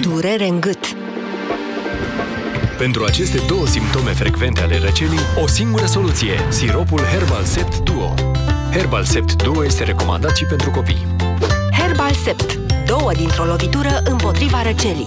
Durere în gât. Pentru aceste două simptome frecvente ale răcelii, o singură soluție, siropul Herbal Sept Duo. Herbal Sept Duo este recomandat și pentru copii. Herbal Sept. Două dintr-o lovitură împotriva răcelii.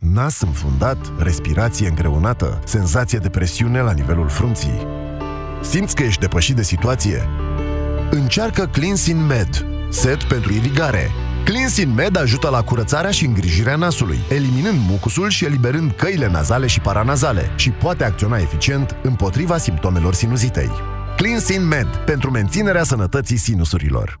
Nas înfundat, respirație îngreunată, senzație de presiune la nivelul frunții. Simți că ești depășit de situație? Încearcă Cleansin Med, set pentru irigare. Cleansin Med ajută la curățarea și îngrijirea nasului, eliminând mucusul și eliberând căile nazale și paranazale și poate acționa eficient împotriva simptomelor sinuzitei. Cleansin Med, pentru menținerea sănătății sinusurilor.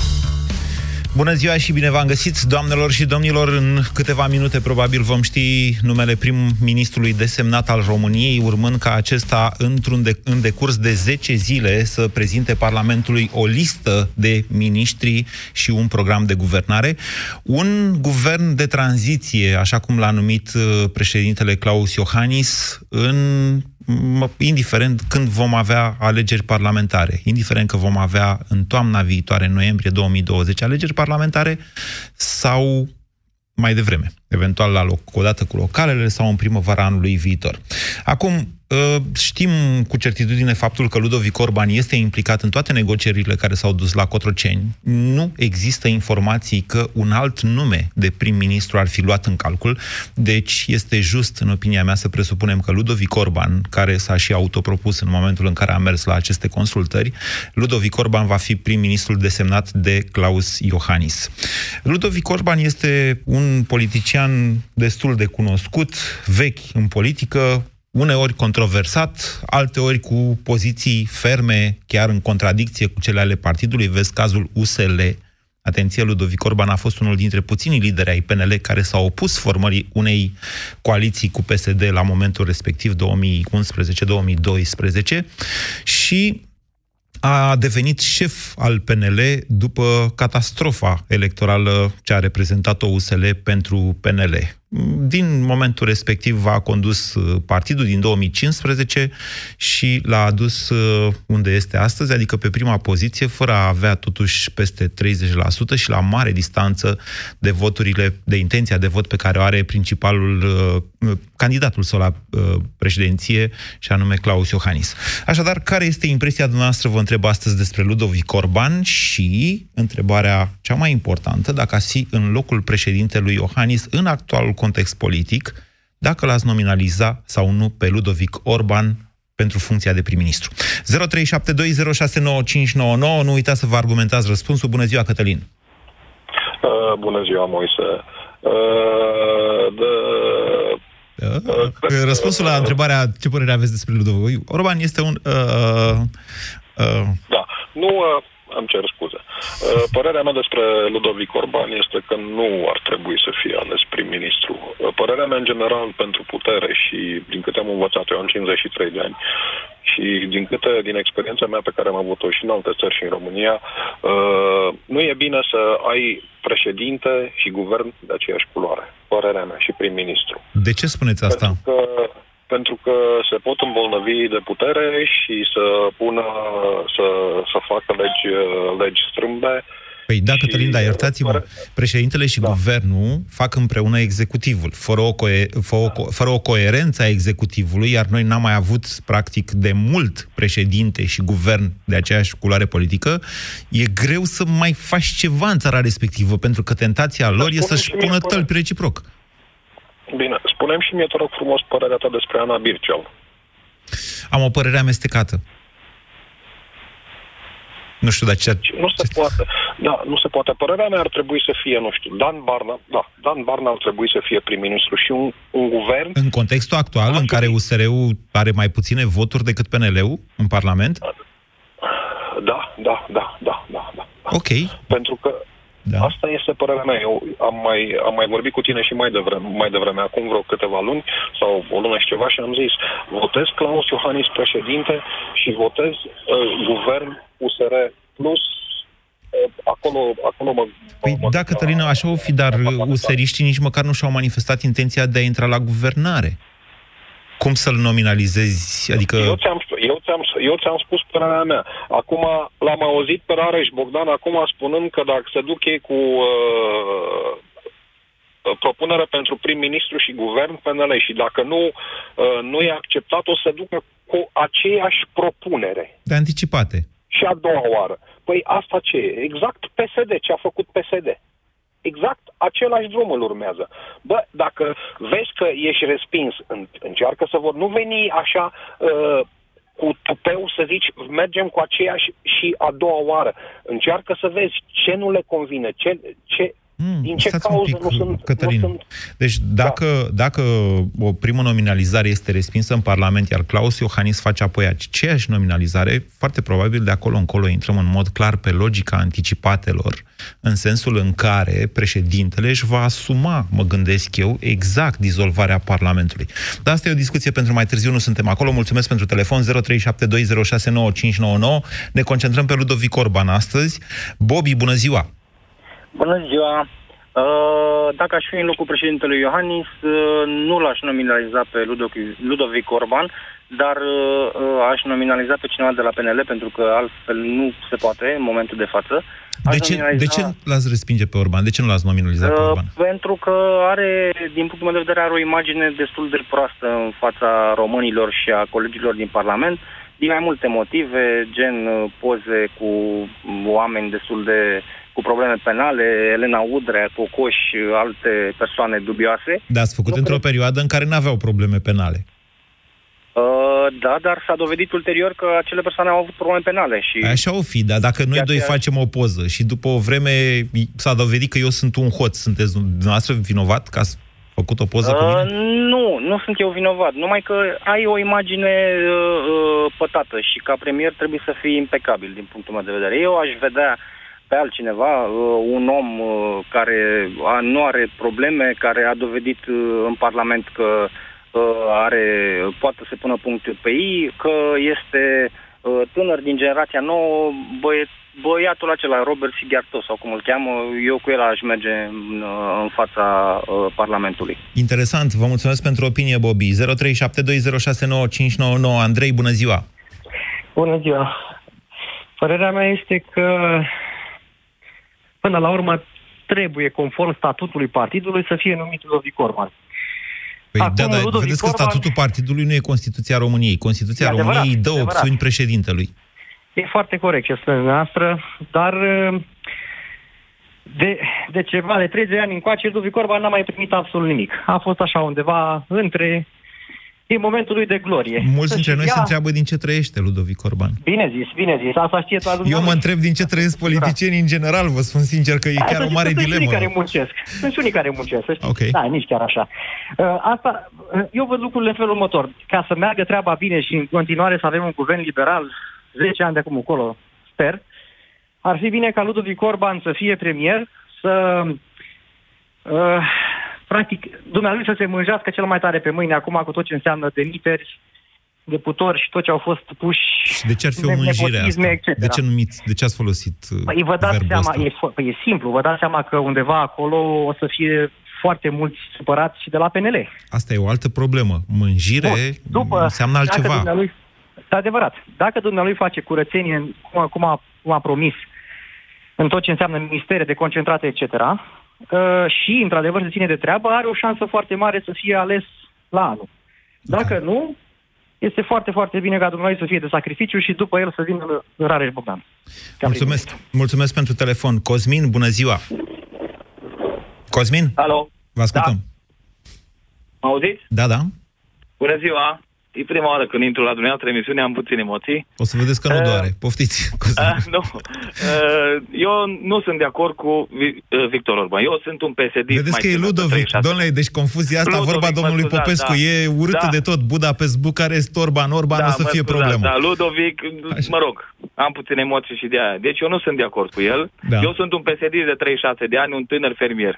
Bună ziua și bine v-am găsit, doamnelor și domnilor. În câteva minute probabil vom ști numele prim-ministrului desemnat al României, urmând ca acesta într-un de- în decurs de 10 zile să prezinte Parlamentului o listă de miniștri și un program de guvernare. Un guvern de tranziție, așa cum l-a numit uh, președintele Claus Iohannis, în indiferent când vom avea alegeri parlamentare, indiferent că vom avea în toamna viitoare, în noiembrie 2020, alegeri parlamentare sau mai devreme, eventual la loc, odată cu localele sau în primăvara anului viitor. Acum, ă, știm cu certitudine faptul că Ludovic Orban este implicat în toate negocierile care s-au dus la Cotroceni. Nu există informații că un alt nume de prim-ministru ar fi luat în calcul, deci este just, în opinia mea, să presupunem că Ludovic Orban, care s-a și autopropus în momentul în care a mers la aceste consultări, Ludovic Orban va fi prim-ministrul desemnat de Klaus Iohannis. Ludovic Orban este un politician destul de cunoscut, vechi în politică, uneori controversat, alteori cu poziții ferme, chiar în contradicție cu cele ale partidului. Vezi cazul USL. Atenție, Ludovic Orban a fost unul dintre puținii lideri ai PNL care s-au opus formării unei coaliții cu PSD la momentul respectiv, 2011-2012, și a devenit șef al PNL după catastrofa electorală ce a reprezentat-o USL pentru PNL din momentul respectiv a condus uh, partidul din 2015 și l-a adus uh, unde este astăzi, adică pe prima poziție, fără a avea totuși peste 30% și la mare distanță de voturile, de intenția de vot pe care o are principalul uh, candidatul său la președinție, și anume Claus Iohannis. Așadar, care este impresia dumneavoastră, vă întreb astăzi despre Ludovic Orban și întrebarea cea mai importantă, dacă a fi în locul președintelui Iohannis în actualul context politic, dacă l-ați nominaliza sau nu pe Ludovic Orban pentru funcția de prim-ministru. 0372069599, nu uitați să vă argumentați răspunsul. Bună ziua, Cătălin! Uh, bună ziua, Moise! Uh, de... Uh, uh, răspunsul la întrebarea ce părere aveți despre Ludovic Orban este un... Uh, uh, da. Nu, uh, îmi cer scuze. Uh, părerea mea despre Ludovic Orban este că nu ar trebui să fie ales prim-ministru. Uh, părerea mea în general pentru putere și din câte am învățat eu, am 53 de ani, și din câte, din experiența mea pe care am avut-o și în alte țări și în România, uh, nu e bine să ai președinte și guvern de aceeași culoare. Părerea mea și prim-ministru. De ce spuneți asta? Pentru că pentru că se pot îmbolnăvi de putere și să pună, să, să facă legi, legi strâmbe. Păi da, Cătălin, dar iertați-mă, președintele și da. guvernul fac împreună executivul, fără o, co- fără, o, fără o coerență a executivului, iar noi n-am mai avut, practic, de mult președinte și guvern de aceeași culoare politică, e greu să mai faci ceva în țara respectivă, pentru că tentația lor da, e să-și pună tălpi reciproc. Bine, spunem și mie, te rog frumos, părerea ta despre Ana Bircel. Am o părere amestecată. Nu știu, dar ce... Nu se poate. Da, nu se poate. Părerea mea ar trebui să fie, nu știu, Dan Barna, da, Dan Barna ar trebui să fie prim-ministru și un, un guvern... În contextul actual, în care USR-ul are mai puține voturi decât PNL-ul în Parlament? Da, da, da, da, da, da. Ok. Pentru că da. Asta este părerea mea. Eu am mai, am mai vorbit cu tine și mai devreme, mai devreme, acum vreo câteva luni sau o lună și ceva și am zis votez Claus Iohannis președinte și votez uh, guvern USR plus uh, acolo, acolo mă... Păi mă, da, Cătălina, așa o fi, dar useriștii nici măcar nu și-au manifestat intenția de a intra la guvernare. Cum să-l nominalizezi? Adică... Eu ți-am, eu, ți-am, eu ți-am spus părerea mea. Acum l-am auzit pe Rareș Bogdan acum spunând că dacă se duc ei cu uh, propunere pentru prim-ministru și guvern PNL și dacă nu, uh, nu e acceptat, o să ducă cu aceeași propunere. De anticipate. Și a doua oară. Păi asta ce e? Exact PSD, ce a făcut PSD exact același drum îl urmează. Bă, dacă vezi că ești respins, încearcă să vor. Nu veni așa uh, cu tupeu să zici mergem cu aceeași și a doua oară. Încearcă să vezi ce nu le convine, ce, ce, Mm, Din ce cauză pic, nu sunt... Cătălin. Nu sunt... Deci dacă, da. dacă o primă nominalizare este respinsă în Parlament, iar Claus Iohannis face apoi aceeași nominalizare, foarte probabil de acolo încolo intrăm în mod clar pe logica anticipatelor, în sensul în care președintele își va asuma, mă gândesc eu, exact dizolvarea Parlamentului. Dar asta e o discuție pentru mai târziu, nu suntem acolo. Mulțumesc pentru telefon 0372069599. Ne concentrăm pe Ludovic Orban astăzi. Bobby, bună ziua! Bună ziua! Uh, dacă aș fi în locul președintelui Iohannis, uh, nu l-aș nominaliza pe Ludovic Orban, dar uh, aș nominaliza pe cineva de la PNL, pentru că altfel nu se poate în momentul de față. de ce, nominaliza... de ce l-ați respinge pe Orban? De ce nu l-ați nominalizat pe Orban? Pentru că are, din punctul meu de vedere, are o imagine destul de proastă în fața românilor și a colegilor din Parlament, din mai multe motive, gen poze cu oameni destul de uh, cu probleme penale, Elena Udrea, Cocoș, alte persoane dubioase. Dar ați făcut nu într-o cred... perioadă în care nu aveau probleme penale. Uh, da, dar s-a dovedit ulterior că acele persoane au avut probleme penale. Și Așa o fi, dar dacă noi doi facem o poză și după o vreme s-a dovedit că eu sunt un hoț, sunteți dumneavoastră vinovat că ați făcut o poză uh, cu mine? Nu, nu sunt eu vinovat. Numai că ai o imagine uh, uh, pătată și ca premier trebuie să fii impecabil din punctul meu de vedere. Eu aș vedea uh, pe altcineva, uh, un om uh, care nu are probleme, care a dovedit uh, în Parlament că are, poate să pună punctul pe ei, că este tânăr din generația nouă, băie, băiatul acela, Robert Sighiartos, sau cum îl cheamă, eu cu el aș merge în, în fața uh, Parlamentului. Interesant, vă mulțumesc pentru opinie, Bobby. 0372069599. Andrei, bună ziua! Bună ziua! Părerea mea este că Până la urmă, trebuie, conform statutului partidului, să fie numit Ludovic Orban. Păi Acum, da, da, Ludovic vedeți că Orban... statutul partidului nu e Constituția României. Constituția adevărat, României dă adevărat. opțiuni președintelui. E foarte corect ce spune noastră, dar de, de ceva, de 30 ani încoace, Ludovic Orban n-a mai primit absolut nimic. A fost așa undeva între e momentul lui de glorie. Mulți dintre noi ia... se întreabă din ce trăiește Ludovic Orban. Bine zis, bine zis. Asta știe toată Eu mă întreb din ce trăiesc politicienii în general, vă spun sincer că e Hai chiar o mare dilemă. Sunt unii care muncesc. Sunt unii care muncesc, să Okay. Da, nici chiar așa. Uh, asta, uh, eu văd lucrurile în felul următor. Ca să meargă treaba bine și în continuare să avem un guvern liberal 10 ani de acum încolo, sper, ar fi bine ca Ludovic Orban să fie premier, să uh, practic, dumnealui să se mânjească cel mai tare pe mâine acum cu tot ce înseamnă demiteri, deputori și tot ce au fost puși Și de ce ar fi o mânjire asta? Etc. De ce, numiți, de ce ați folosit uh, păi vă dați seama, e, păi e simplu, vă dați seama că undeva acolo o să fie foarte mulți supărați și de la PNL. Asta e o altă problemă. Mânjire Bun, după, înseamnă altceva. Dumnealui, e adevărat. Dacă dumnealui face curățenie, cum, cum, a, cum a promis, în tot ce înseamnă ministere de concentrate, etc., uh, și, într-adevăr, se ține de treabă, are o șansă foarte mare să fie ales la anul. Dacă da. nu, este foarte, foarte bine ca dumneavoastră să fie de sacrificiu și după el să vină Rareș Bogdan. Mulțumesc. Mulțumesc pentru telefon. Cosmin, bună ziua! Cosmin? Alo? Vă ascultăm. Da. Mă auziți? Da, da. Bună ziua! E prima oară când intru la dumneavoastră emisiune, am puțin emoții. O să vedeți că nu uh, doare. Poftiți. Uh, nu. Uh, eu nu sunt de acord cu uh, Victor Orban. Eu sunt un PSD. Vedeți că e Ludovic. Domnule, deci confuzia asta, Ludovic, vorba domnului scuzați, Popescu, da. e urâtă da. de tot. Budapest, Bucarest, Orban, Orban, da, o să fie problemă. Da, Ludovic, Așa. mă rog, am puțin emoții și de aia. Deci eu nu sunt de acord cu el. Da. Eu sunt un PSD de 36 de ani, un tânăr fermier.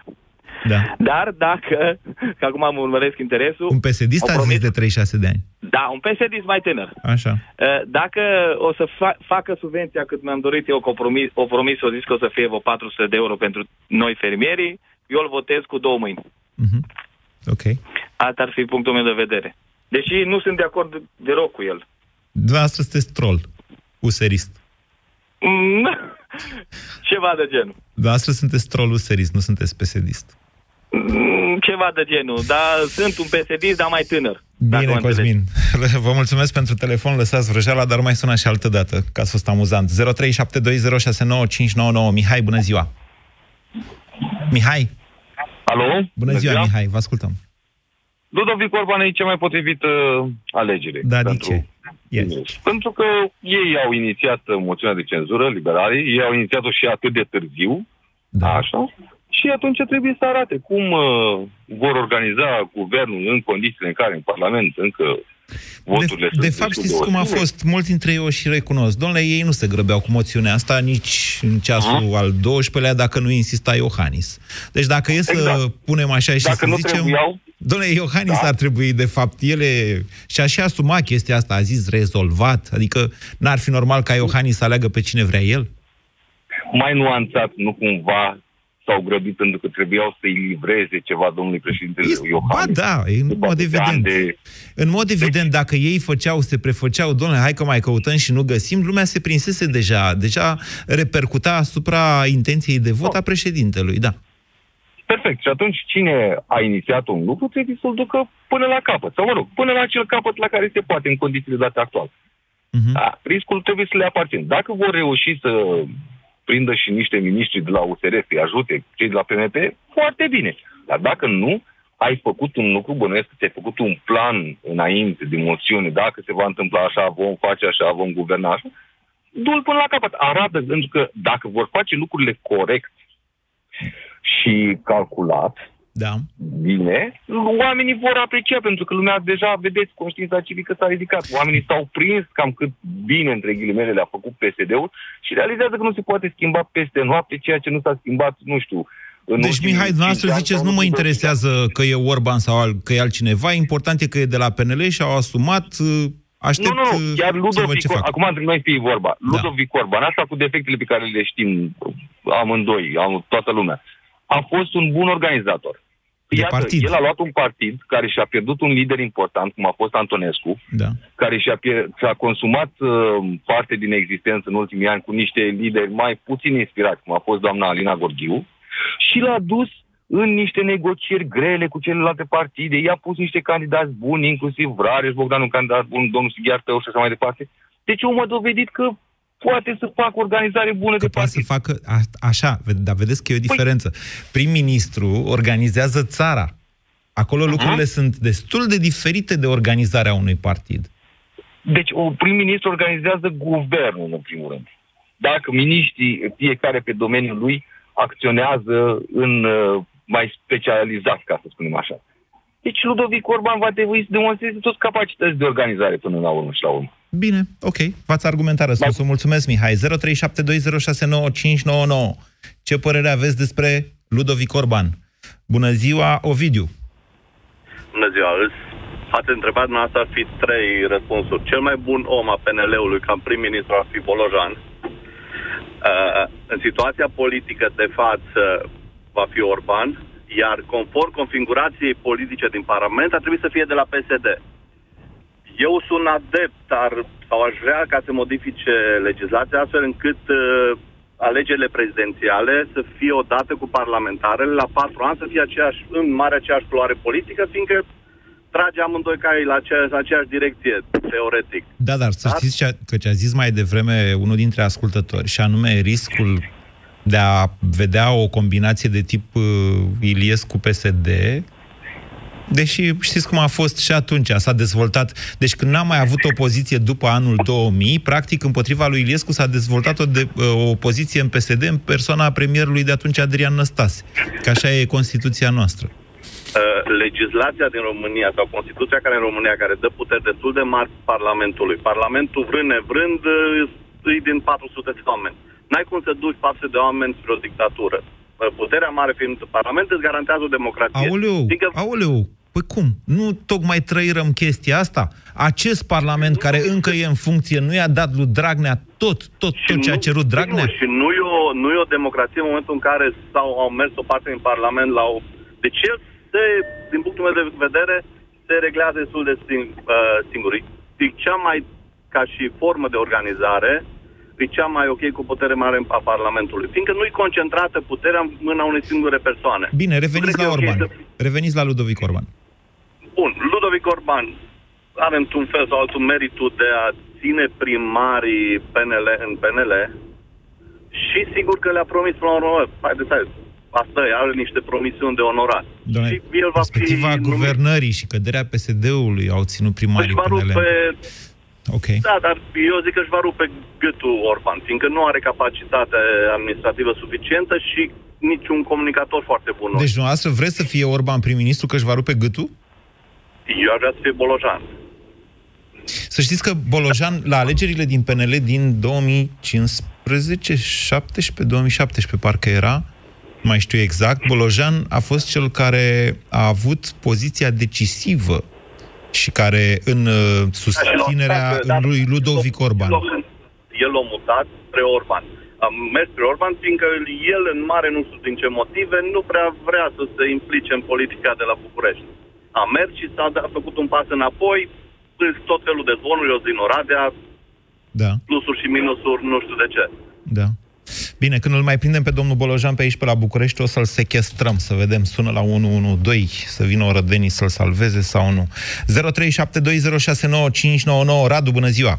Da. Dar dacă, că acum am urmăresc interesul... Un psd a promis, zis de 36 de ani. Da, un psd mai tânăr. Așa. Uh, dacă o să fa- facă subvenția cât mi-am dorit eu, că o promis, o promis, o zis că o să fie vreo 400 de euro pentru noi fermierii, eu îl votez cu două mâini. Mm-hmm. Ok. Asta ar fi punctul meu de vedere. Deși nu sunt de acord deloc cu el. Dumneavoastră sunteți troll, userist. Mm, ceva de genul. Dumneavoastră sunteți troll userist, nu sunteți pesedist. Mm, ceva de genul, dar sunt un psd dar mai tânăr. Bine, Cosmin. Vă mulțumesc pentru telefon, lăsați vrăjeala, dar mai sună și altă dată, ca să fost amuzant. 0372069599. Mihai, bună ziua! Mihai? Alo? Bună, bună ziua, ziua, Mihai, vă ascultăm. Ludovic Orban e cea mai potrivită uh, alegere. Da, pentru... de ce? Yes. Pentru că ei au inițiat moțiunea de cenzură, liberalii, ei au inițiat-o și atât de târziu, da. așa, și atunci trebuie să arate cum uh, vor organiza guvernul în condițiile în care în Parlament încă voturile de, de fapt, știți cum a fost? Mulți dintre ei o și recunosc. Domnule, ei nu se grăbeau cu moțiunea asta nici în ceasul uh-huh. al 12-lea, dacă nu insista Iohannis. Deci dacă e să exact. punem așa și dacă să nu zicem... Trebuiau, Domnule, Iohannis da. ar trebui, de fapt, ele și-a și asumat chestia asta, a zis rezolvat, adică n-ar fi normal ca Iohannis să aleagă pe cine vrea el? Mai nuanțat, nu cumva s-au grăbit pentru că trebuiau să-i livreze ceva domnului președinte Iohannis. Ba da, în mod evident. De... În mod deci- evident, deci... dacă ei făceau, se prefăceau, domnule, hai că mai căutăm și nu găsim, lumea se prinsese deja, deja repercuta asupra intenției de vot oh. a președintelui, da. Perfect. Și atunci cine a inițiat un lucru trebuie să-l ducă până la capăt. Sau, mă rog, până la acel capăt la care se poate în condițiile date actuale. Uh-huh. Da, riscul trebuie să le aparțin. Dacă vor reuși să prindă și niște miniștri de la USR să-i ajute cei de la PMP, foarte bine. Dar dacă nu, ai făcut un lucru bănuiesc că ți-ai făcut un plan înainte de moțiune, dacă se va întâmpla așa, vom face așa, vom guverna așa, du până la capăt. Arată, pentru că dacă vor face lucrurile corect și calculat, da. bine, oamenii vor aprecia, pentru că lumea deja, vedeți, conștiința civică s-a ridicat. Oamenii s-au prins cam cât bine, între ghilimele, le-a făcut PSD-ul și realizează că nu se poate schimba peste noapte ceea ce nu s-a schimbat, nu știu, în deci, Mihai, dumneavoastră ziceți, nu mă interesează că e Orban sau că e altcineva, important e că e de la PNL și au asumat uh, Aștept nu, nu, nu, chiar Ludovic, ce fac. acum între noi fie vorba. Da. Ludovic Orban, asta cu defectele pe care le știm amândoi, am, toată lumea, a fost un bun organizator. De Iată, partid. el a luat un partid care și-a pierdut un lider important, cum a fost Antonescu, da. care și-a, pier- și-a consumat uh, parte din existență în ultimii ani cu niște lideri mai puțin inspirați, cum a fost doamna Alina Gorghiu, și l-a dus în niște negocieri grele cu celelalte partide, i-a pus niște candidați buni, inclusiv Vrareș, Bogdan un candidat bun, domnul Sighiar Tău și așa mai departe. Deci omul a dovedit că poate să facă organizare bună că de poate partid. să facă a, așa, dar vedeți că e o păi- diferență. Păi... Prim-ministru organizează țara. Acolo uh-huh. lucrurile sunt destul de diferite de organizarea unui partid. Deci, un prim-ministru organizează guvernul, în primul rând. Dacă miniștrii, fiecare pe domeniul lui, acționează în uh, mai specializat, ca să spunem așa. Deci Ludovic Orban va trebui să demonstreze toți capacități de organizare până la urmă și la urmă. Bine, ok. V-ați argumentat răspunsul. Mulțumesc, Mihai. 0372069599. Ce părere aveți despre Ludovic Orban? Bună ziua, Ovidiu. Bună ziua, Ați întrebat dumneavoastră ar fi trei răspunsuri. Cel mai bun om a PNL-ului ca prim-ministru ar fi Bolojan. Uh, în situația politică de față va fi Orban, iar conform configurației politice din Parlament ar trebui să fie de la PSD. Eu sunt adept ar, sau aș vrea ca să modifice legislația astfel încât uh, alegerile prezidențiale să fie odată cu parlamentarele la patru ani, să fie aceeași, în mare aceeași floare politică, fiindcă trage amândoi cai la, acea, la aceeași direcție, teoretic. Da, dar să dar... știți ce, că ce a zis mai devreme unul dintre ascultători, și anume riscul de a vedea o combinație de tip uh, Iliescu-PSD Deși știți cum a fost și atunci, s-a dezvoltat. Deci când n-am mai avut opoziție după anul 2000, practic împotriva lui Iliescu s-a dezvoltat o, de, o opoziție în PSD în persoana premierului de atunci Adrian Năstase. Că așa e Constituția noastră. Uh, legislația din România sau Constituția care în România, care dă puteri destul de mari Parlamentului, Parlamentul vrând nevrând, uh, îi din 400 de oameni. N-ai cum să duci 400 de oameni spre o dictatură. Uh, puterea mare fiind Parlament îți garantează o democrație. Aoleu, Adică... aoleu, Păi cum? Nu tocmai trăirăm chestia asta? Acest Parlament care încă e în funcție nu i-a dat lui Dragnea tot, tot, tot ce a cerut Dragnea? Nu, și nu e, o, nu e o democrație în momentul în care s-au, au mers o parte din Parlament la o... Deci el se, din punctul meu de vedere, se reglează destul de sing, uh, singur. E cea mai, ca și formă de organizare, e cea mai ok cu putere mare a Parlamentului. Fiindcă nu-i concentrată puterea în mâna unei singure persoane. Bine, reveniți la Orban. Okay să... Reveniți la Ludovic Orban. Bun, Ludovic Orban are într-un fel sau altul meritul de a ține primarii PNL în PNL și sigur că le-a promis până la urmă, haideți, haideți, asta e, are niște promisiuni de onorat. Doamne, și el va perspectiva fi guvernării și căderea PSD-ului au ținut primarii PNL. Rupe... Ok. Da, dar eu zic că își va rupe gâtul Orban, fiindcă nu are capacitate administrativă suficientă și niciun comunicator foarte bun. Deci dumneavoastră vreți să fie Orban prim-ministru că își va rupe gâtul? Eu aș vrea să fie Bolojan. Să știți că Bolojan, la alegerile din PNL din 2015, 17, 2017 parcă era, mai știu exact, Bolojan a fost cel care a avut poziția decisivă și care în uh, susținerea da, lui Ludovic Orban. El l-a mutat spre Orban. Am mers spre Orban fiindcă el, în mare, nu știu din ce motive, nu prea vrea să se implice în politica de la București a mers și s-a a făcut un pas înapoi, tot felul de zvonuri din Oradea, da. plusuri și minusuri, nu știu de ce. Da. Bine, când îl mai prindem pe domnul Bolojan pe aici, pe la București, o să-l sechestrăm, să vedem, sună la 112, să vină orădenii să-l salveze sau nu. 0372069599 Radu, bună ziua!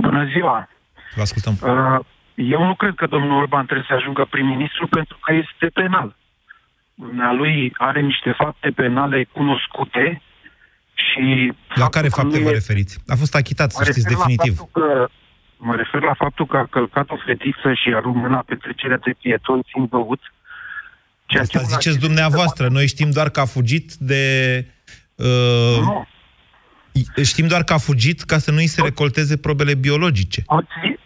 Bună ziua! Vă ascultăm. Uh, eu nu cred că domnul Orban trebuie să ajungă prim-ministru pentru că este penal lui are niște fapte penale cunoscute și... La care fapte vă referiți? A fost achitat, să știți, definitiv. Că, mă refer la faptul că a călcat o fetiță și a rumânat petrecerea de pietoni țin băut. Asta ziceți dumneavoastră. Noi știm doar că a fugit de... Uh, nu. Știm doar că a fugit ca să nu-i se recolteze probele biologice.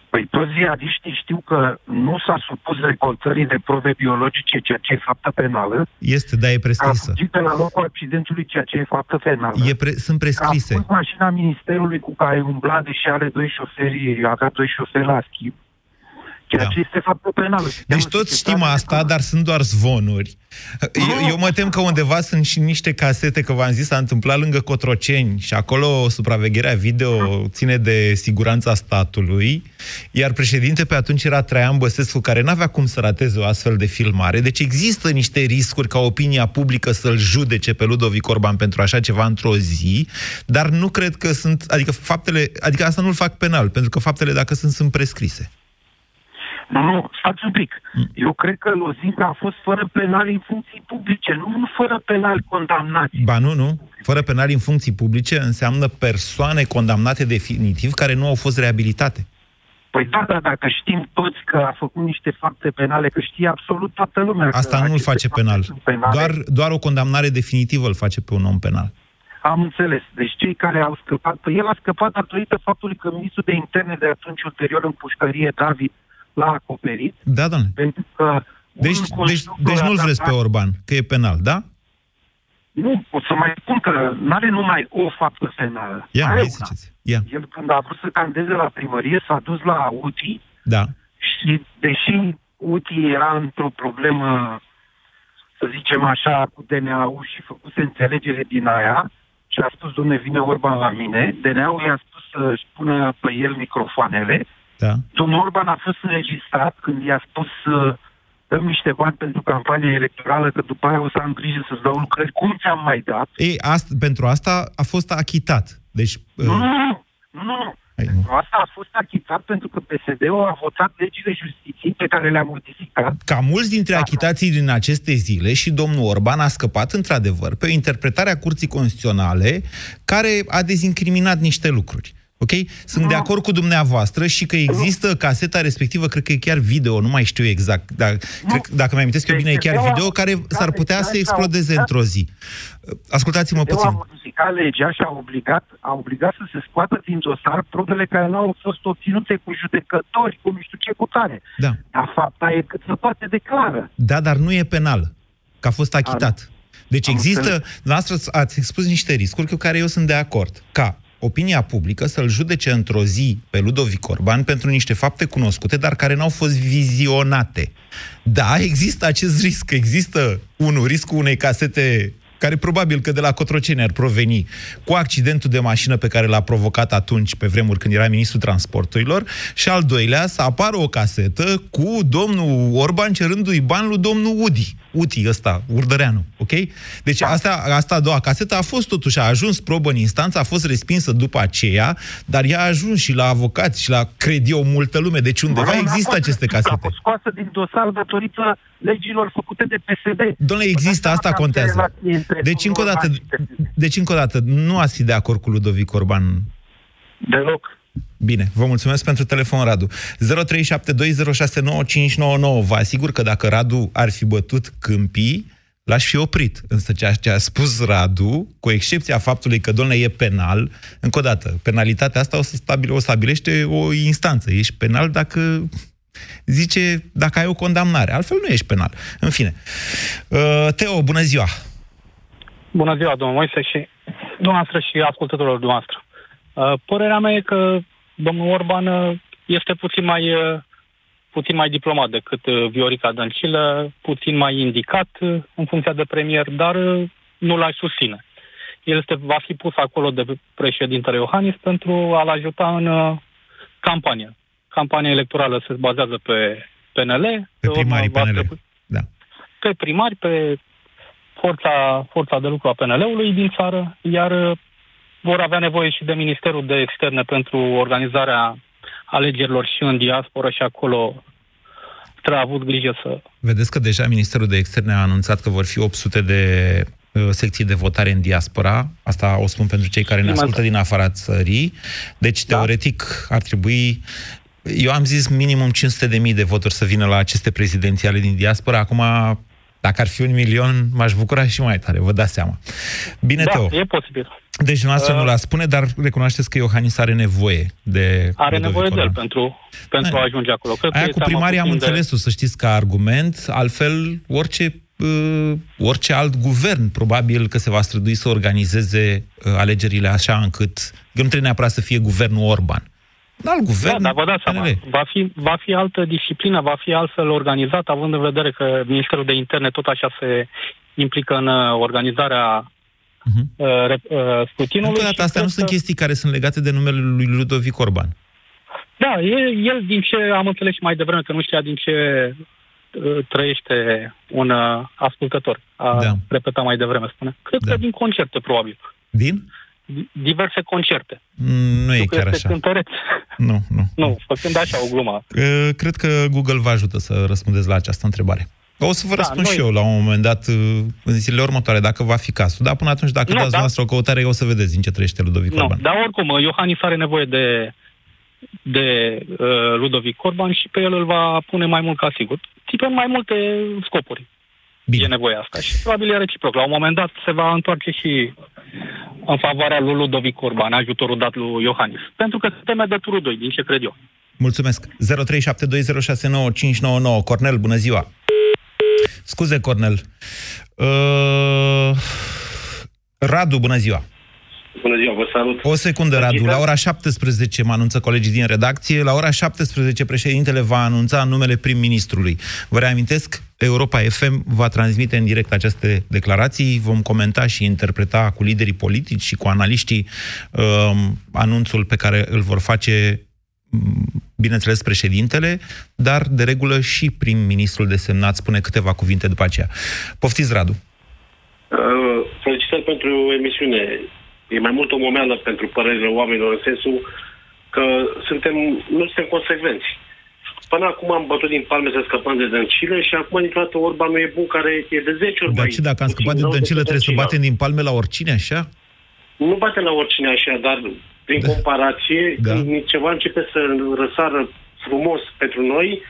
Păi toți ziariștii știu că nu s-a supus recoltării de probe biologice, ceea ce e faptă penală. Este, dar e prescrisă. A fugit de la locul accidentului, ceea ce e faptă penală. E pre- sunt prescrise. A mașina ministerului cu care umbla, deși are doi șoferi, avea doi șoferi la schimb. Ceea da. ce este faptul penal. Deci toți știm asta, dar sunt doar zvonuri. Eu, eu mă tem că undeva sunt și niște casete, că v-am zis, s-a întâmplat lângă Cotroceni și acolo supravegherea video ține de siguranța statului, iar președinte pe atunci era Traian Băsescu, care n-avea cum să rateze o astfel de filmare. Deci există niște riscuri ca opinia publică să-l judece pe Ludovic Orban pentru așa ceva într-o zi, dar nu cred că sunt, adică faptele, adică asta nu-l fac penal, pentru că faptele, dacă sunt, sunt prescrise. Nu, nu, stați un pic. Mm. Eu cred că Lozinca a fost fără penali în funcții publice, nu fără penali condamnați. Ba nu, nu. Fără penali în funcții publice înseamnă persoane condamnate definitiv care nu au fost reabilitate. Păi da, da, dacă știm toți că a făcut niște fapte penale, că știe absolut toată lumea. Asta nu îl face penal. Doar, doar o condamnare definitivă îl face pe un om penal. Am înțeles. Deci cei care au scăpat, păi el a scăpat datorită faptului că ministrul de interne de atunci ulterior în pușcărie, David, l-a acoperit. Da, doamne. Pentru că deci, deci, deci nu-l vreți pe Orban, că e penal, da? Nu, o să mai spun că nu are numai o faptă penală. Ia, mai ziceți. Ia. El când a vrut să candeze la primărie s-a dus la UTI da. și deși UTI era într-o problemă, să zicem așa, cu DNA-ul și făcuse înțelegere din aia și a spus, domne, vine Orban la mine, DNA-ul i-a spus să-și pună pe el microfoanele da. Domnul Orban a fost înregistrat când i-a spus să dăm niște bani pentru campania electorală, că după aia o să am grijă să-ți dau lucrări. Cum ți-am mai dat? Ei, asta, pentru asta a fost achitat. Deci, nu, uh... nu, nu, nu. asta a fost achitat pentru că PSD-ul a votat legile justiției pe care le-a modificat. Ca mulți dintre da. achitații din aceste zile și domnul Orban a scăpat într-adevăr pe o interpretare a Curții Constituționale care a dezincriminat niște lucruri. Ok? Sunt de acord cu dumneavoastră și că există caseta respectivă, cred că e chiar video, nu mai știu exact, dar cred, dacă mi amintesc eu bine, e chiar video care s-ar putea să explodeze într-o zi. Ascultați-mă puțin. A modificat legea și a obligat, a obligat să se scoată din dosar probele care nu au fost obținute cu judecători, cu nu știu ce cutare. Da. Dar fapta e cât se poate declară. Da, dar nu e penal, că a fost achitat. Deci Am există, noastră ați expus niște riscuri cu care eu sunt de acord. Ca opinia publică să-l judece într-o zi pe Ludovic Orban pentru niște fapte cunoscute, dar care n-au fost vizionate. Da, există acest risc. Există, unul, riscul unei casete care probabil că de la Cotroceni ar proveni cu accidentul de mașină pe care l-a provocat atunci, pe vremuri când era ministrul transporturilor, și al doilea, să apară o casetă cu domnul Orban cerându-i bani lui domnul Udi. Uti ăsta, Urdăreanu, ok? Deci asta, asta a doua casetă a fost totuși, a ajuns probă în instanță, a fost respinsă după aceea, dar ea a ajuns și la avocați și la, cred eu, multă lume. Deci undeva există aceste casete. A fost scoasă din dosar datorită legilor făcute de PSD. Domnule, există, asta contează. Deci încă o dată, deci încă o dată, nu ați fi de acord cu Ludovic Orban? Deloc. Bine, vă mulțumesc pentru telefon, Radu. 0372069599. Vă asigur că dacă Radu ar fi bătut câmpii, l-aș fi oprit. Însă ceea ce a spus Radu, cu excepția faptului că, domnule, e penal, încă o dată, penalitatea asta o, să stabile, o stabilește o instanță. Ești penal dacă zice, dacă ai o condamnare. Altfel nu ești penal. În fine. Uh, Teo, bună ziua! Bună ziua, domnul Moise și dumneavoastră și ascultătorilor dumneavoastră. Uh, părerea mea e că domnul Orban uh, este puțin mai, uh, puțin mai diplomat decât Viorica Dăncilă, puțin mai indicat în funcția de premier, dar nu l-aș susține. El este, va fi pus acolo de președintele Iohannis pentru a-l ajuta în campanie. Campania electorală se bazează pe PNL. Pe primarii PNL, trebui, da. Pe primari, pe forța, forța de lucru a PNL-ului din țară, iar vor avea nevoie și de Ministerul de Externe pentru organizarea alegerilor și în diaspora și acolo trebuie avut grijă să... Vedeți că deja Ministerul de Externe a anunțat că vor fi 800 de uh, secții de votare în diaspora. Asta o spun pentru cei care ne ascultă din afara țării. Deci, da. teoretic, ar trebui... Eu am zis minimum 500 de mii de voturi să vină la aceste prezidențiale din diaspora. Acum, dacă ar fi un milion, m-aș bucura și mai tare, vă dați seama. Bine, da, Teo. e posibil. Deci noastră uh, nu la spune, dar recunoașteți că Iohannis are nevoie de... Are nevoie de el pentru, pentru a ajunge acolo. Cred Aia cu primarii am înțeles-o, să știți, ca argument. Altfel, orice, uh, orice alt guvern probabil că se va strădui să organizeze uh, alegerile așa încât... Eu nu trebuie neapărat să fie guvernul Orban. Alt guvern, da, dar vă dați seama, va fi, va fi altă disciplină, va fi altfel organizat, având în vedere că Ministerul de Interne tot așa se implică în uh, organizarea uh-huh. uh, uh, scrutinului. Încă o dată, astea nu sunt chestii care sunt legate de numele lui Ludovic Orban. Da, el, el din ce am înțeles și mai devreme, că nu știa din ce uh, trăiește un uh, ascultător. A da. repetat mai devreme, spune. Cred da. că din concerte, probabil. Din? Diverse concerte. Mm, nu e chiar așa. Cântăreț. Nu, nu. Nu, făcând așa o glumă. Cred că Google vă ajută să răspundeți la această întrebare. O să vă da, răspund noi... și eu la un moment dat, uh, în zilele următoare, dacă va fi cazul. Dar până atunci, dacă nu, dați da. noastră o căutare, o să vedeți din ce trăiește Ludovic nu, Orban. Dar oricum, Iohannis are nevoie de, de uh, Ludovic Orban și pe el îl va pune mai mult ca sigur. Tipe mai multe scopuri. Bine. E nevoie asta. Și probabil e reciproc. La un moment dat se va întoarce și în favoarea lui Ludovic Orban, ajutorul dat lui Iohannis. Pentru că se teme de turul 2, din ce cred eu. Mulțumesc. 0372069599. Cornel, bună ziua. Scuze, Cornel. Uh... Radu, bună ziua. Bună ziua, vă salut. O secundă, Radu. La ora 17 mă anunță colegii din redacție. La ora 17 președintele va anunța numele prim-ministrului. Vă reamintesc, Europa FM va transmite în direct aceste declarații. Vom comenta și interpreta cu liderii politici și cu analiștii um, anunțul pe care îl vor face mm, bineînțeles președintele, dar de regulă și prim-ministrul desemnat spune câteva cuvinte după aceea. Poftiți, Radu. Uh, felicitări pentru emisiune e mai mult o momeală pentru părerile oamenilor, în sensul că suntem, nu suntem consecvenți. Până acum am bătut din palme să scăpăm de dăncile și acum, dintr-o dată, Orban nu e bun, care e de 10 ori Dar ce, dacă am scăpat de dăncile, trebuie să batem din palme la oricine, așa? Nu batem la oricine așa, dar prin da. comparație, da. când ceva începe să răsară frumos pentru noi,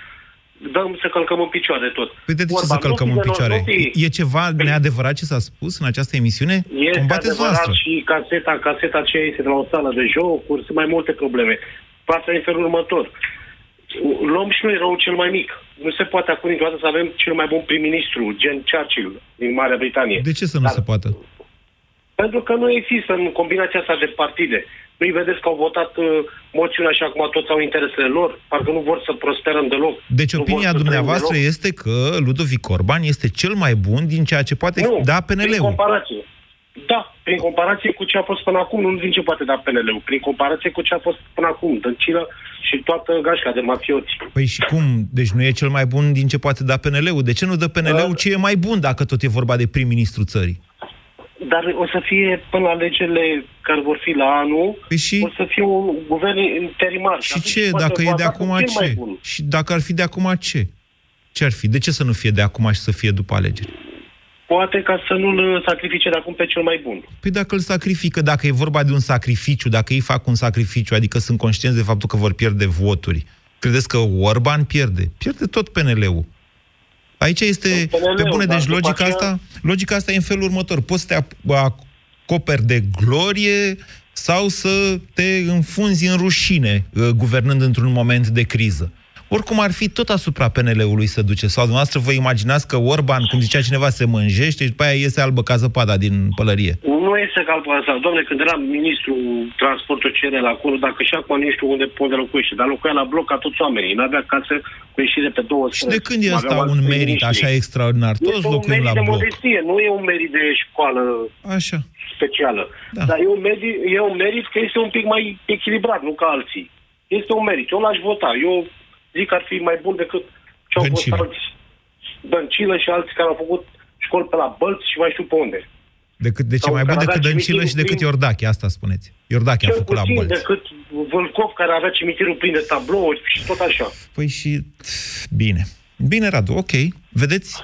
dăm să călcăm în picioare tot. Păi de ce să călcăm în picioare? E ceva păi- neadevărat ce s-a spus în această emisiune? Este Combateți adevărat noastră. și caseta, caseta aceea este de la o sală de jocuri, sunt mai multe probleme. Fața în felul următor luăm și noi rău cel mai mic. Nu se poate acum dintr-o dată să avem cel mai bun prim-ministru, gen Churchill, din Marea Britanie. De ce să nu Dar, se poată? Pentru că nu există în combinația asta de partide. Nu-i vedeți că au votat uh, moțiunea și acum toți au interesele lor, parcă nu vor să prosperăm deloc. Deci nu opinia dumneavoastră este că Ludovic Orban este cel mai bun din ceea ce poate nu, da PNL-ul. Prin comparație. Da, prin comparație cu ce a fost până acum, nu din ce poate da PNL-ul, prin comparație cu ce a fost până acum, Dăncilă și toată gașca de mafioți. Păi și cum? Deci nu e cel mai bun din ce poate da PNL-ul? De ce nu dă PNL-ul ce e mai bun dacă tot e vorba de prim-ministru țării? Dar o să fie până la alegerile care vor fi la anul, păi și... o să fie un guvern interimar. Și ce? Dacă e de acum ce? Și dacă ar fi de acum ce? Ce ar fi? De ce să nu fie de acum și să fie după alegeri? Poate ca să nu-l sacrifice de acum pe cel mai bun. Păi dacă îl sacrifică, dacă e vorba de un sacrificiu, dacă ei fac un sacrificiu, adică sunt conștienți de faptul că vor pierde voturi, credeți că Orban pierde? Pierde tot PNL-ul. Aici este, pe bune, deci logica aceea... asta, logica asta e în felul următor. Poți să te acoperi de glorie sau să te înfunzi în rușine, uh, guvernând într-un moment de criză oricum ar fi tot asupra PNL-ului să duce. Sau dumneavoastră vă imaginați că Orban, cum zicea cineva, se mânjește și după aia iese albă ca zăpada din pălărie? Nu este ca asta. Domnule, când era ministru transportul CRL acolo, dacă și acum nu știu unde, unde locuiește, dar locuia la bloc ca toți oamenii. Nu avea casă cu ieșire pe două străzi. Și de când e asta un merit așa extraordinar? Toți locuim la bloc. Modestie, nu e un merit de școală așa. specială. Da. Dar e un, merit, e un merit că este un pic mai echilibrat, nu ca alții. Este un merit. Eu l-aș vota. Eu zic că ar fi mai bun decât ce au fost alți Dăncilă și alții care au făcut școli pe la Bălți și mai știu pe unde. Decât, de ce mai bun decât Dăncilă și decât Iordache, asta spuneți. Iordache a făcut la Bălți. decât Vâlcov, care avea cimitirul plin de tablouri și tot așa. Păi și... Bine. Bine, Radu, ok. Vedeți,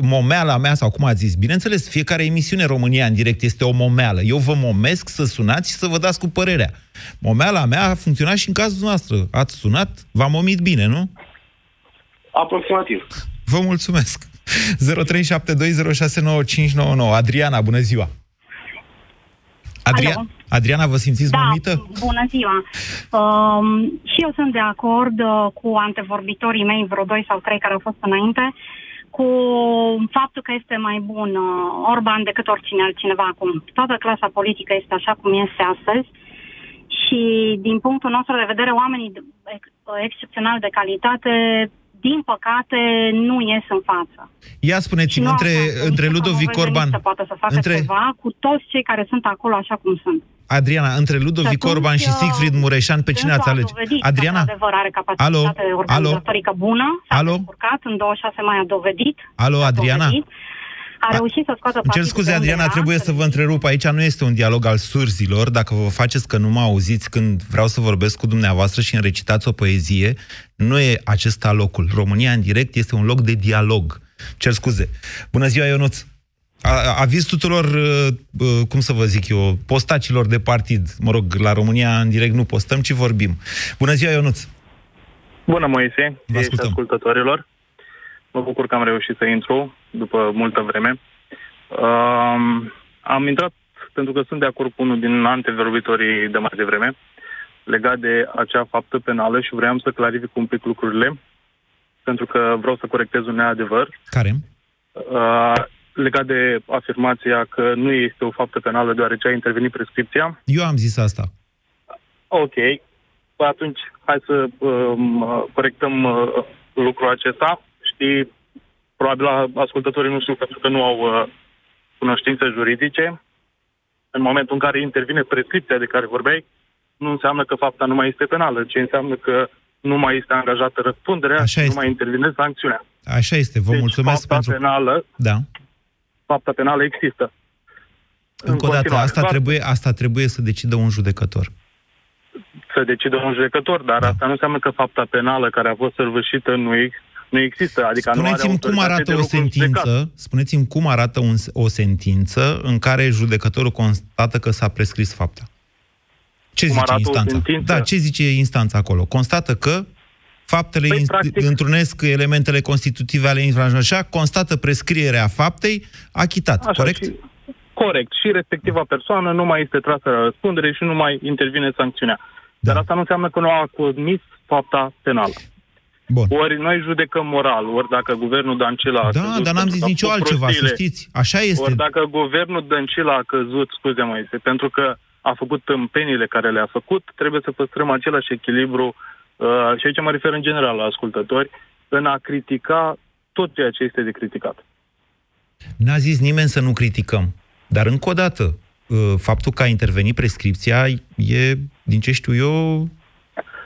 momeala mea, sau cum ați zis, bineînțeles, fiecare emisiune România în direct este o momeală. Eu vă momesc să sunați și să vă dați cu părerea. Momeala mea a funcționat și în cazul noastră. Ați sunat, v-am omit bine, nu? Aproximativ. Vă mulțumesc. 0372069599. Adriana, bună ziua! Adria- Adriana, vă simțiți da, momită? bună ziua! Um, și eu sunt de acord uh, cu antevorbitorii mei, vreo doi sau trei care au fost înainte, cu faptul că este mai bun uh, Orban decât oricine altcineva acum. Toată clasa politică este așa cum este astăzi și din punctul nostru de vedere oamenii excepțional de calitate din păcate, nu ies în față. Ia spuneți-mi, între, între Ludovic Orban... Să poată să facă între... ceva cu toți cei care sunt acolo așa cum sunt. Adriana, între Ludovic Orban și Siegfried Mureșan, pe cine ați alege? Adriana? Adevăr, are capacitate Alo? organizatorică bună, s-a Alo? descurcat, în 26 mai a dovedit. Alo, Adriana? Dovedit a reușit să scoată Îmi cer scuze, Adriana, trebuie să vă întrerup. Aici nu este un dialog al surzilor. Dacă vă faceți că nu mă auziți când vreau să vorbesc cu dumneavoastră și îmi recitați o poezie, nu e acesta locul. România în direct este un loc de dialog. Cer scuze. Bună ziua, Ionuț! Aviz tuturor, uh, uh, cum să vă zic eu, postacilor de partid. Mă rog, la România în direct nu postăm, ci vorbim. Bună ziua, Ionuț! Bună, Moise! Vă ascultăm. ascultătorilor. Mă bucur că am reușit să intru după multă vreme. Um, am intrat pentru că sunt de acord cu unul din antevorbitorii de mai devreme legat de acea faptă penală și vreau să clarific un pic lucrurile pentru că vreau să corectez un neadevăr. Care? Uh, legat de afirmația că nu este o faptă penală deoarece a intervenit prescripția. Eu am zis asta. Ok. Păi atunci, hai să um, corectăm uh, lucrul acesta știi, probabil ascultătorii nu știu pentru că nu au uh, cunoștințe juridice. În momentul în care intervine prescripția de care vorbeai, nu înseamnă că fapta nu mai este penală, ci înseamnă că nu mai este angajată răspunderea Așa și este. nu mai intervine sancțiunea. Așa este, vă deci, mulțumesc fapta pentru... penală, da. fapta penală există. Încă o dată, asta trebuie, asta trebuie să decidă un judecător. să decidă un judecător, dar da. asta nu înseamnă că fapta penală care a fost săvârșită nu, nu există. Adică spuneți-mi nu are cum arată o sentință, spuneți-mi cum arată un, o sentință în care judecătorul constată că s-a prescris fapta. Ce cum zice instanța? Da, ce zice instanța acolo? Constată că faptele păi, practic... întrunesc elementele constitutive ale infracțiunii, așa, constată prescrierea faptei, achitat, așa, corect? Și, corect. Și respectiva persoană nu mai este trasă la răspundere și nu mai intervine sancțiunea. Da. Dar asta nu înseamnă că nu a comis fapta penală. Bun. Ori noi judecăm moral, ori dacă guvernul Dancila a Da, căzut, dar n-am zis nicio altceva, prostile, să știți. Așa este. Ori dacă guvernul Dancila a căzut, scuze mă, este pentru că a făcut tâmpenile care le-a făcut, trebuie să păstrăm același echilibru, uh, și aici mă refer în general la ascultători, în a critica tot ceea ce este de criticat. N-a zis nimeni să nu criticăm. Dar încă o dată, uh, faptul că a intervenit prescripția e, din ce știu eu,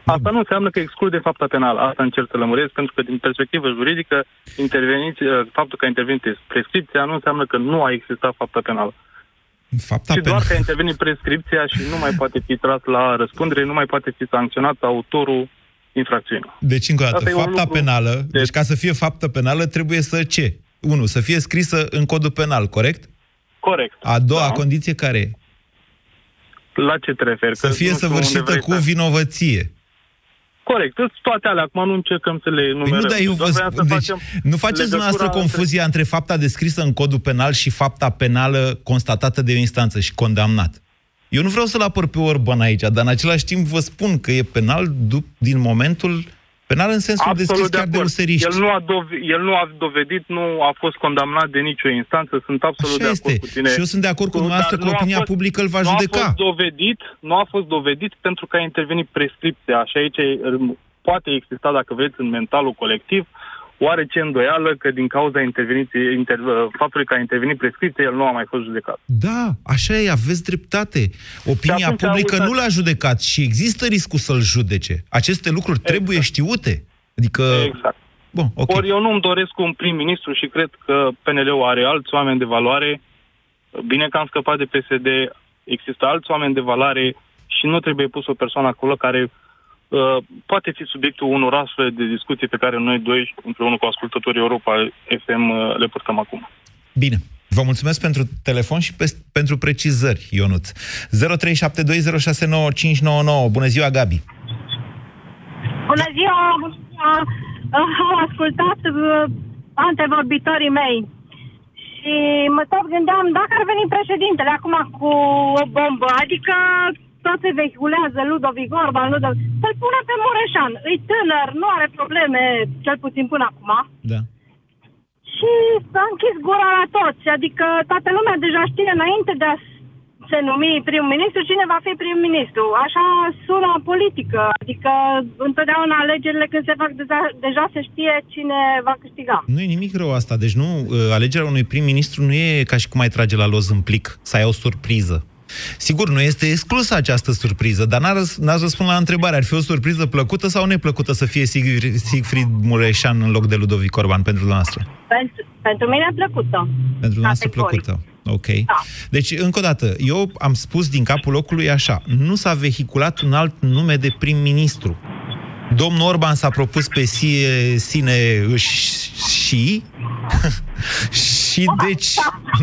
Asta nu înseamnă că exclude fapta penală. Asta încerc să lămuresc, pentru că din perspectivă juridică, interveniți, uh, faptul că a intervenit prescripția nu înseamnă că nu a existat fapta penală. Fapta și doar că a intervenit prescripția și nu mai poate fi tras la răspundere, nu mai poate fi sancționat autorul infracțiunii. Deci, încă o dată, fapta penală, de... deci ca să fie faptă penală, trebuie să ce? Unu, să fie scrisă în codul penal, corect? Corect. A doua da. condiție care e? La ce te referi? Să fie săvârșită cu vinovăție. Corect, toate alea. Acum nu încercăm să le numerăm. Păi nu, dar eu vă spun, deci, nu faceți dumneavoastră confuzia între fapta descrisă în codul penal și fapta penală constatată de o instanță și condamnat. Eu nu vreau să-l apăr pe Orban aici, dar în același timp vă spun că e penal din momentul Penal în sensul Absolut deschis de chiar de useriști. El nu, a dove- el nu a dovedit, nu a fost condamnat de nicio instanță, sunt absolut Așa de acord este. cu tine. Și eu sunt de acord cu dumneavoastră că opinia fost, publică îl va nu judeca. A fost dovedit, nu a fost dovedit pentru că a intervenit prescripția și aici poate exista, dacă vreți, în mentalul colectiv, oarece îndoială că din cauza inter, faptului că a intervenit prescripție, el nu a mai fost judecat. Da, așa e, aveți dreptate. Opinia publică nu l-a judecat și există riscul să-l judece. Aceste lucruri exact. trebuie știute. Adică... Exact. Bun, okay. Ori eu nu-mi doresc un prim-ministru și cred că PNL-ul are alți oameni de valoare. Bine că am scăpat de PSD, există alți oameni de valoare și nu trebuie pus o persoană acolo care Uh, poate fi subiectul unor astfel de discuții pe care noi doi, împreună cu ascultătorii Europa FM, uh, le purtăm acum. Bine. Vă mulțumesc pentru telefon și pe, pentru precizări, Ionuț. 0372069599. Bună ziua, Gabi! Bună ziua! Am ascultat uh, antevorbitorii mei și mă tot gândeam dacă ar veni președintele acum cu o bombă, adică tot se vehiculează Ludovic Orban, Ludovic, să-l pună pe Mureșan. E tânăr, nu are probleme, cel puțin până acum. Da. Și s-a închis gura la toți, adică toată lumea deja știe înainte de a se numi prim-ministru, cine va fi prim-ministru. Așa sună politică, adică întotdeauna alegerile când se fac deja, deja se știe cine va câștiga. Nu e nimic rău asta, deci nu, alegerea unui prim-ministru nu e ca și cum ai trage la loz în plic, să ai o surpriză. Sigur, nu este exclusă această surpriză, dar n-ați răspuns la întrebare. Ar fi o surpriză plăcută sau neplăcută să fie Siegfried Mureșan în loc de Ludovic Orban pentru noastră? Pentru, pentru mine plăcută. Pentru noastră plăcută. Ok. Da. Deci, încă o dată, eu am spus din capul locului așa, nu s-a vehiculat un alt nume de prim-ministru. Domnul Orban s-a propus pe sie, sine și și deci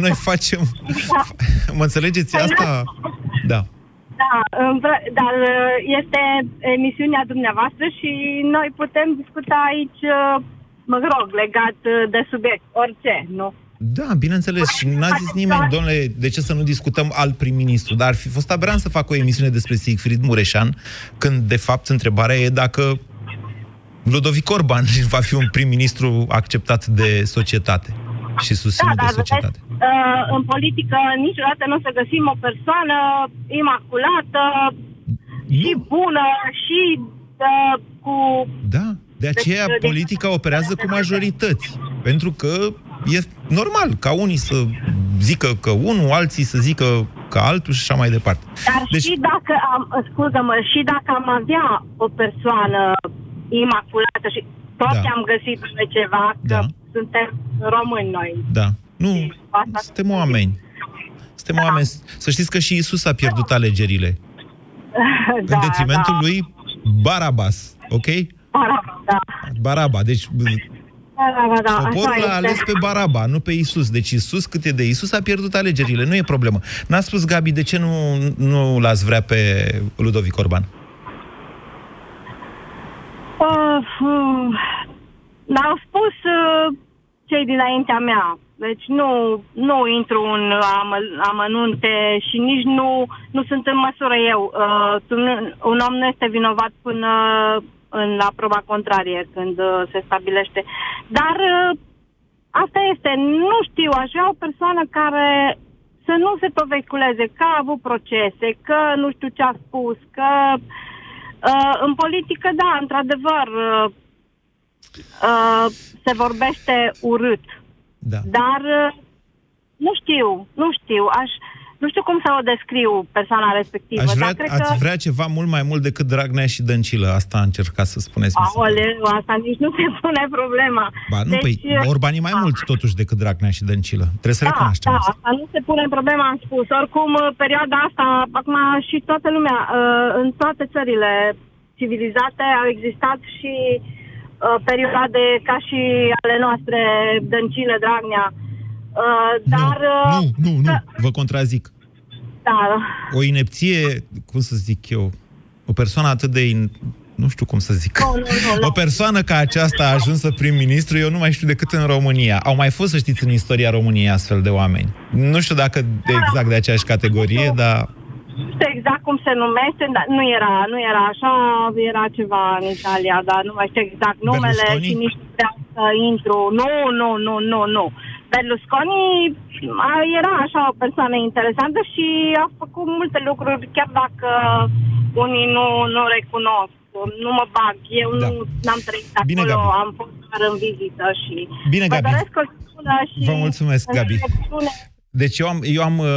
noi facem... Mă înțelegeți asta? Da. Da, dar uh, este emisiunea dumneavoastră și noi putem discuta aici, uh, mă rog, legat uh, de subiect, orice, nu? Da, bineînțeles. Și n-a zis nimeni, domnule, de ce să nu discutăm alt prim-ministru? Dar ar fi fost aberant să fac o emisiune despre Siegfried Mureșan, când, de fapt, întrebarea e dacă Ludovic Orban va fi un prim-ministru acceptat de societate și susținut da, de societate. Vedeți, uh, în politică niciodată nu o să găsim o persoană imaculată nu. și bună și uh, cu... Da, de aceea deci, politica de... operează cu majorități. Pentru că e normal ca unii să zică că unul, alții să zică că altul și așa mai departe. Dar deci... și dacă am, scuză-mă, și dacă am avea o persoană imaculată și toți da. am găsit pe ceva, că da. suntem români noi. Da. Nu, suntem oameni. Suntem da. oameni. Să știți că și Isus a pierdut alegerile. da, în detrimentul da. lui Barabas, ok? Baraba, da. Baraba, deci Baraba, da, poporul a ales pe Baraba, nu pe Isus. Deci Isus, cât e de Isus, a pierdut alegerile, nu e problemă. N-a spus Gabi, de ce nu, nu l-ați vrea pe Ludovic Orban? Uh, uh, au spus uh, cei dinaintea mea. Deci nu, nu intru în am, amănunte și nici nu, nu sunt în măsură eu. Uh, un om nu este vinovat până în la proba contrarie când uh, se stabilește. Dar uh, asta este, nu știu, aș vrea o persoană care să nu se toveculeze că a avut procese, că nu știu ce a spus, că uh, în politică, da, într-adevăr, uh, uh, se vorbește urât. Da. Dar uh, nu știu, nu știu, aș... Nu știu cum să o descriu persoana respectivă. Aș vrea, dar cred ați că... vrea ceva mult mai mult decât Dragnea și Dăncilă. Asta a încercat să spuneți. Aoleu, asta nici nu se pune problema. Ba, nu, deci, păi, Orban e mai a... mult totuși decât Dragnea și Dăncilă. Trebuie să da, recunoaștem da, asta. asta nu se pune problema, am spus. Oricum, perioada asta, acum și toată lumea, uh, în toate țările civilizate au existat și uh, perioade ca și ale noastre, Dăncilă, Dragnea. Uh, dar, nu, nu, nu, nu, vă contrazic. Da. O inepție, cum să zic eu, o persoană atât de in... nu știu cum să zic. No, no, no, no. O persoană ca aceasta a ajuns să prim-ministru, eu nu mai știu decât în România. Au mai fost, să știți, în istoria României astfel de oameni. Nu știu dacă de exact de aceeași categorie, dar... Nu știu exact cum se numește, dar nu era, nu era așa, era ceva în Italia, dar nu mai știu exact numele Berlusconi? și nici nu vreau să intru. Nu, nu, nu, nu, nu. Berlusconi era așa o persoană interesantă și a făcut multe lucruri, chiar dacă unii nu, nu recunosc. Nu mă bag, eu da. nu am trăit acolo, Bine, Gabi. am fost doar în vizită și Bine, vă Gabi. doresc o bună și Vă mulțumesc, Gabi. Deci eu am, eu am, uh,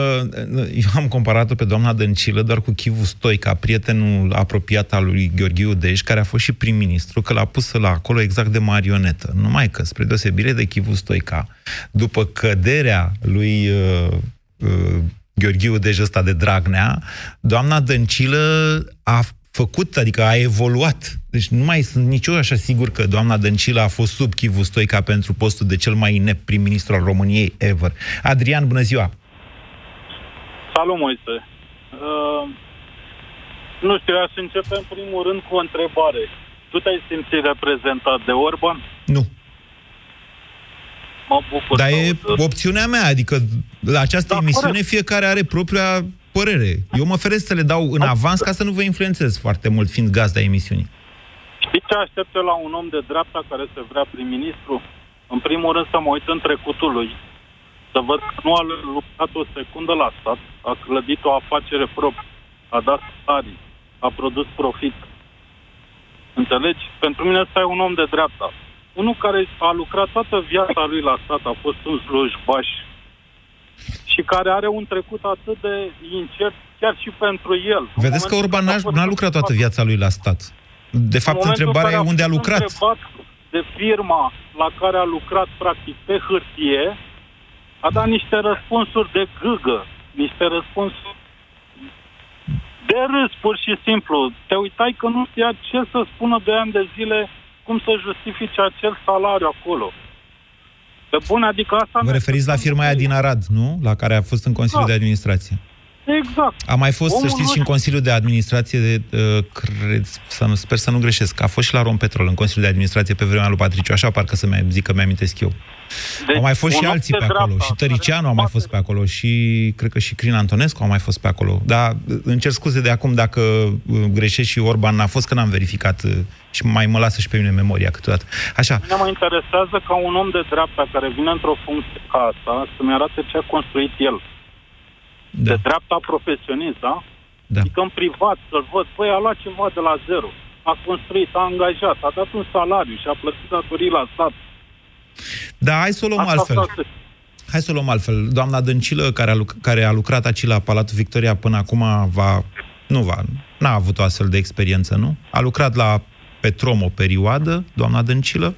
eu am comparat-o pe doamna Dăncilă doar cu Chivu Stoica, prietenul apropiat al lui Gheorghiu Dej, care a fost și prim-ministru, că l-a pus la acolo exact de marionetă. Numai că, spre deosebire de Chivu Stoica, după căderea lui uh, uh, Gheorghiu Dej ăsta de Dragnea, doamna Dăncilă a făcut, adică a evoluat. Deci nu mai sunt nici eu așa sigur că doamna Dăncilă a fost sub Chivu Stoica pentru postul de cel mai inept prim-ministru al României ever. Adrian, bună ziua! Salut, Moise. Uh, nu știu, aș începe în primul rând cu o întrebare. Tu te-ai simțit reprezentat de Orban? Nu. Mă bucur. Dar să e aud. opțiunea mea, adică la această Da, emisiune corect. fiecare are propria părere. Eu mă feresc să le dau în avans ca să nu vă influențez foarte mult, fiind gazda emisiunii. Știți ce aștept eu la un om de dreapta care se vrea prim-ministru? În primul rând să mă uit în trecutul lui, să văd că nu a lucrat o secundă la stat, a clădit o afacere proprie, a dat salarii, a produs profit. Înțelegi? Pentru mine ăsta e un om de dreapta. Unul care a lucrat toată viața lui la stat, a fost un slujbaș și care are un trecut atât de incert chiar și pentru el. În Vedeți că momentul Orban în care n-a, a fost n-a lucrat toată viața lui la stat. De fapt, în momentul întrebarea în e care unde a fost lucrat. întrebat de firma la care a lucrat practic pe hârtie, a dat niște răspunsuri de gâgă, niște răspunsuri de râs, pur și simplu. Te uitai că nu știa ce să spună de ani de zile cum să justifice acel salariu acolo. Pe bune, adică asta... Vă referiți la firma aia din Arad, nu? La care a fost în Consiliul Da. de Administrație. Exact. A mai fost, să Omul știți, nu și în Consiliul de Administrație, de, uh, cred, să nu, sper să nu greșesc, a fost și la Rompetrol în Consiliul de Administrație pe vremea lui Patriciu, așa parcă să mi zic că mi-amintesc eu. Deci, au mai fost și un om alții de pe acolo, dreapta și Tăricianu a mai fost pe acolo, și cred că și Crin Antonescu a mai fost pe acolo. Dar uh, îmi cer scuze de acum dacă uh, greșesc și Orban n-a fost, că n-am verificat uh, și mai mă lasă și pe mine memoria câteodată. Așa, Mine mă interesează ca un om de dreapta care vine într-o funcție ca asta să-mi arate ce a construit el. Da. De dreapta profesionist, da? Da. Adică în privat să-l văd, băi, a luat ceva de la zero. A construit, a angajat, a dat un salariu și a plătit datorii la stat. da, hai să o luăm Asta altfel. vreau să- Hai să o luăm altfel. Doamna Dăncilă, care a, luc- care a lucrat aici la Palatul Victoria până acum, va, nu va, n-a avut o astfel de experiență, nu? A lucrat la Petrom o perioadă, doamna Dăncilă,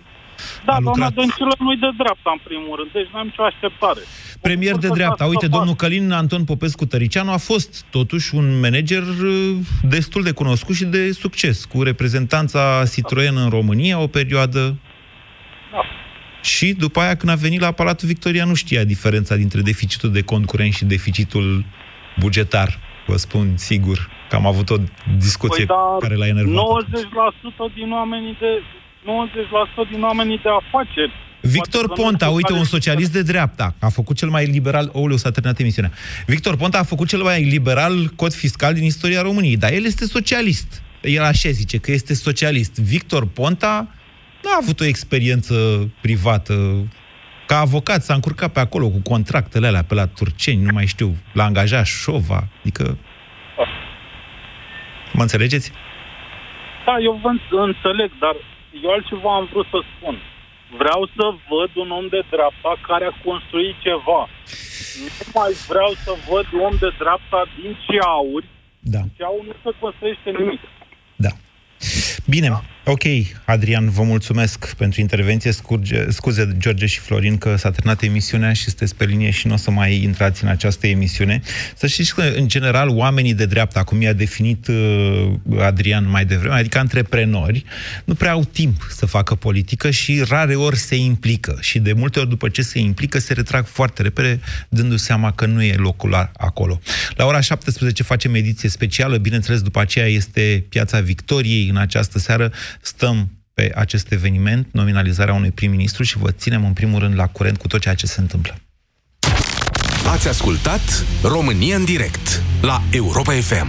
Da, doamna Dăncilă nu-i de dreapta, în primul rând, deci n-am nicio așteptare. Premier de dreapta. Uite, domnul Călin Anton Popescu Tăricianu a fost totuși un manager uh, destul de cunoscut și de succes, cu reprezentanța Citroen în România o perioadă. Da. Și după aia, când a venit la Palatul Victoria, nu știa diferența dintre deficitul de cont curent și deficitul bugetar. Vă spun sigur că am avut o discuție păi, care l-a enervat. 90% din oamenii de 90% din oamenii de afaceri Victor Ponta, uite, un socialist de dreapta, a făcut cel mai liberal... Ouleu, s-a terminat emisiunea. Victor Ponta a făcut cel mai liberal cod fiscal din istoria României, dar el este socialist. El așa zice, că este socialist. Victor Ponta nu a avut o experiență privată. Ca avocat s-a încurcat pe acolo cu contractele alea pe la turceni, nu mai știu, l-a angajat Șova, adică... Mă înțelegeți? Da, eu vă înțeleg, dar eu altceva am vrut să spun. Vreau să văd un om de dreapta care a construit ceva. Nu mai vreau să văd un om de dreapta din ceauri. Da. Din ceauri nu se construiește nimic. Da. Bine, da. Ok, Adrian, vă mulțumesc pentru intervenție. Scurge, scuze, George și Florin, că s-a terminat emisiunea și sunteți pe linie și nu o să mai intrați în această emisiune. Să știți că, în general, oamenii de dreapta, cum i-a definit uh, Adrian mai devreme, adică antreprenori, nu prea au timp să facă politică și rare ori se implică. Și de multe ori, după ce se implică, se retrag foarte repede, dându-se seama că nu e locul acolo. La ora 17 facem ediție specială, bineînțeles, după aceea este Piața Victoriei în această seară stăm pe acest eveniment, nominalizarea unui prim-ministru și vă ținem în primul rând la curent cu tot ceea ce se întâmplă. Ați ascultat România în direct la Europa FM.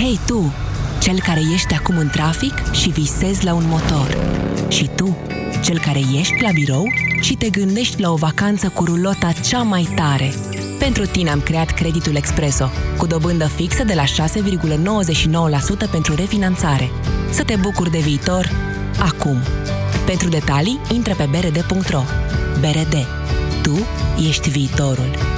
Hei tu, cel care ești acum în trafic și visezi la un motor. Și tu, cel care ești la birou și te gândești la o vacanță cu rulota cea mai tare. Pentru tine am creat creditul Expreso, cu dobândă fixă de la 6,99% pentru refinanțare. Să te bucuri de viitor acum. Pentru detalii, intră pe brd.ro. BRD. Tu ești viitorul.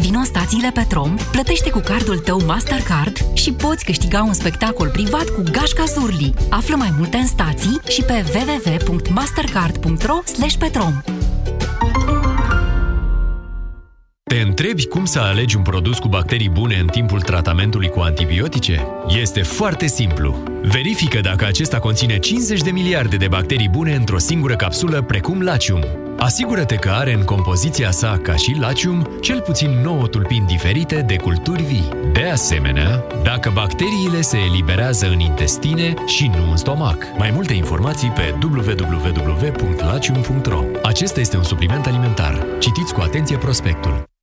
Vino în stațiile Petrom, plătește cu cardul tău Mastercard și poți câștiga un spectacol privat cu Gașca Zurli. Află mai multe în stații și pe www.mastercard.ro petrom. Te întrebi cum să alegi un produs cu bacterii bune în timpul tratamentului cu antibiotice? Este foarte simplu. Verifică dacă acesta conține 50 de miliarde de bacterii bune într-o singură capsulă, precum Lacium. Asigură-te că are în compoziția sa, ca și Lacium, cel puțin 9 tulpini diferite de culturi vii. De asemenea, dacă bacteriile se eliberează în intestine și nu în stomac. Mai multe informații pe www.lacium.ro Acesta este un supliment alimentar. Citiți cu atenție prospectul.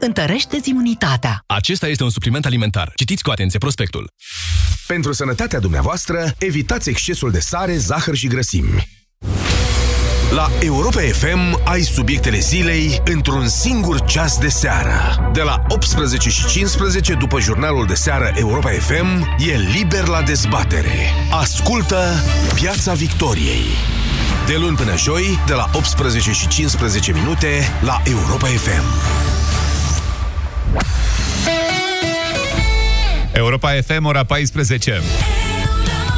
întărește imunitatea. Acesta este un supliment alimentar. Citiți cu atenție prospectul. Pentru sănătatea dumneavoastră, evitați excesul de sare, zahăr și grăsimi. La Europa FM ai subiectele zilei într-un singur ceas de seară. De la 18 și 15 după jurnalul de seară Europa FM e liber la dezbatere. Ascultă Piața Victoriei. De luni până joi, de la 18 și 15 minute la Europa FM. Europa FM, ora 14.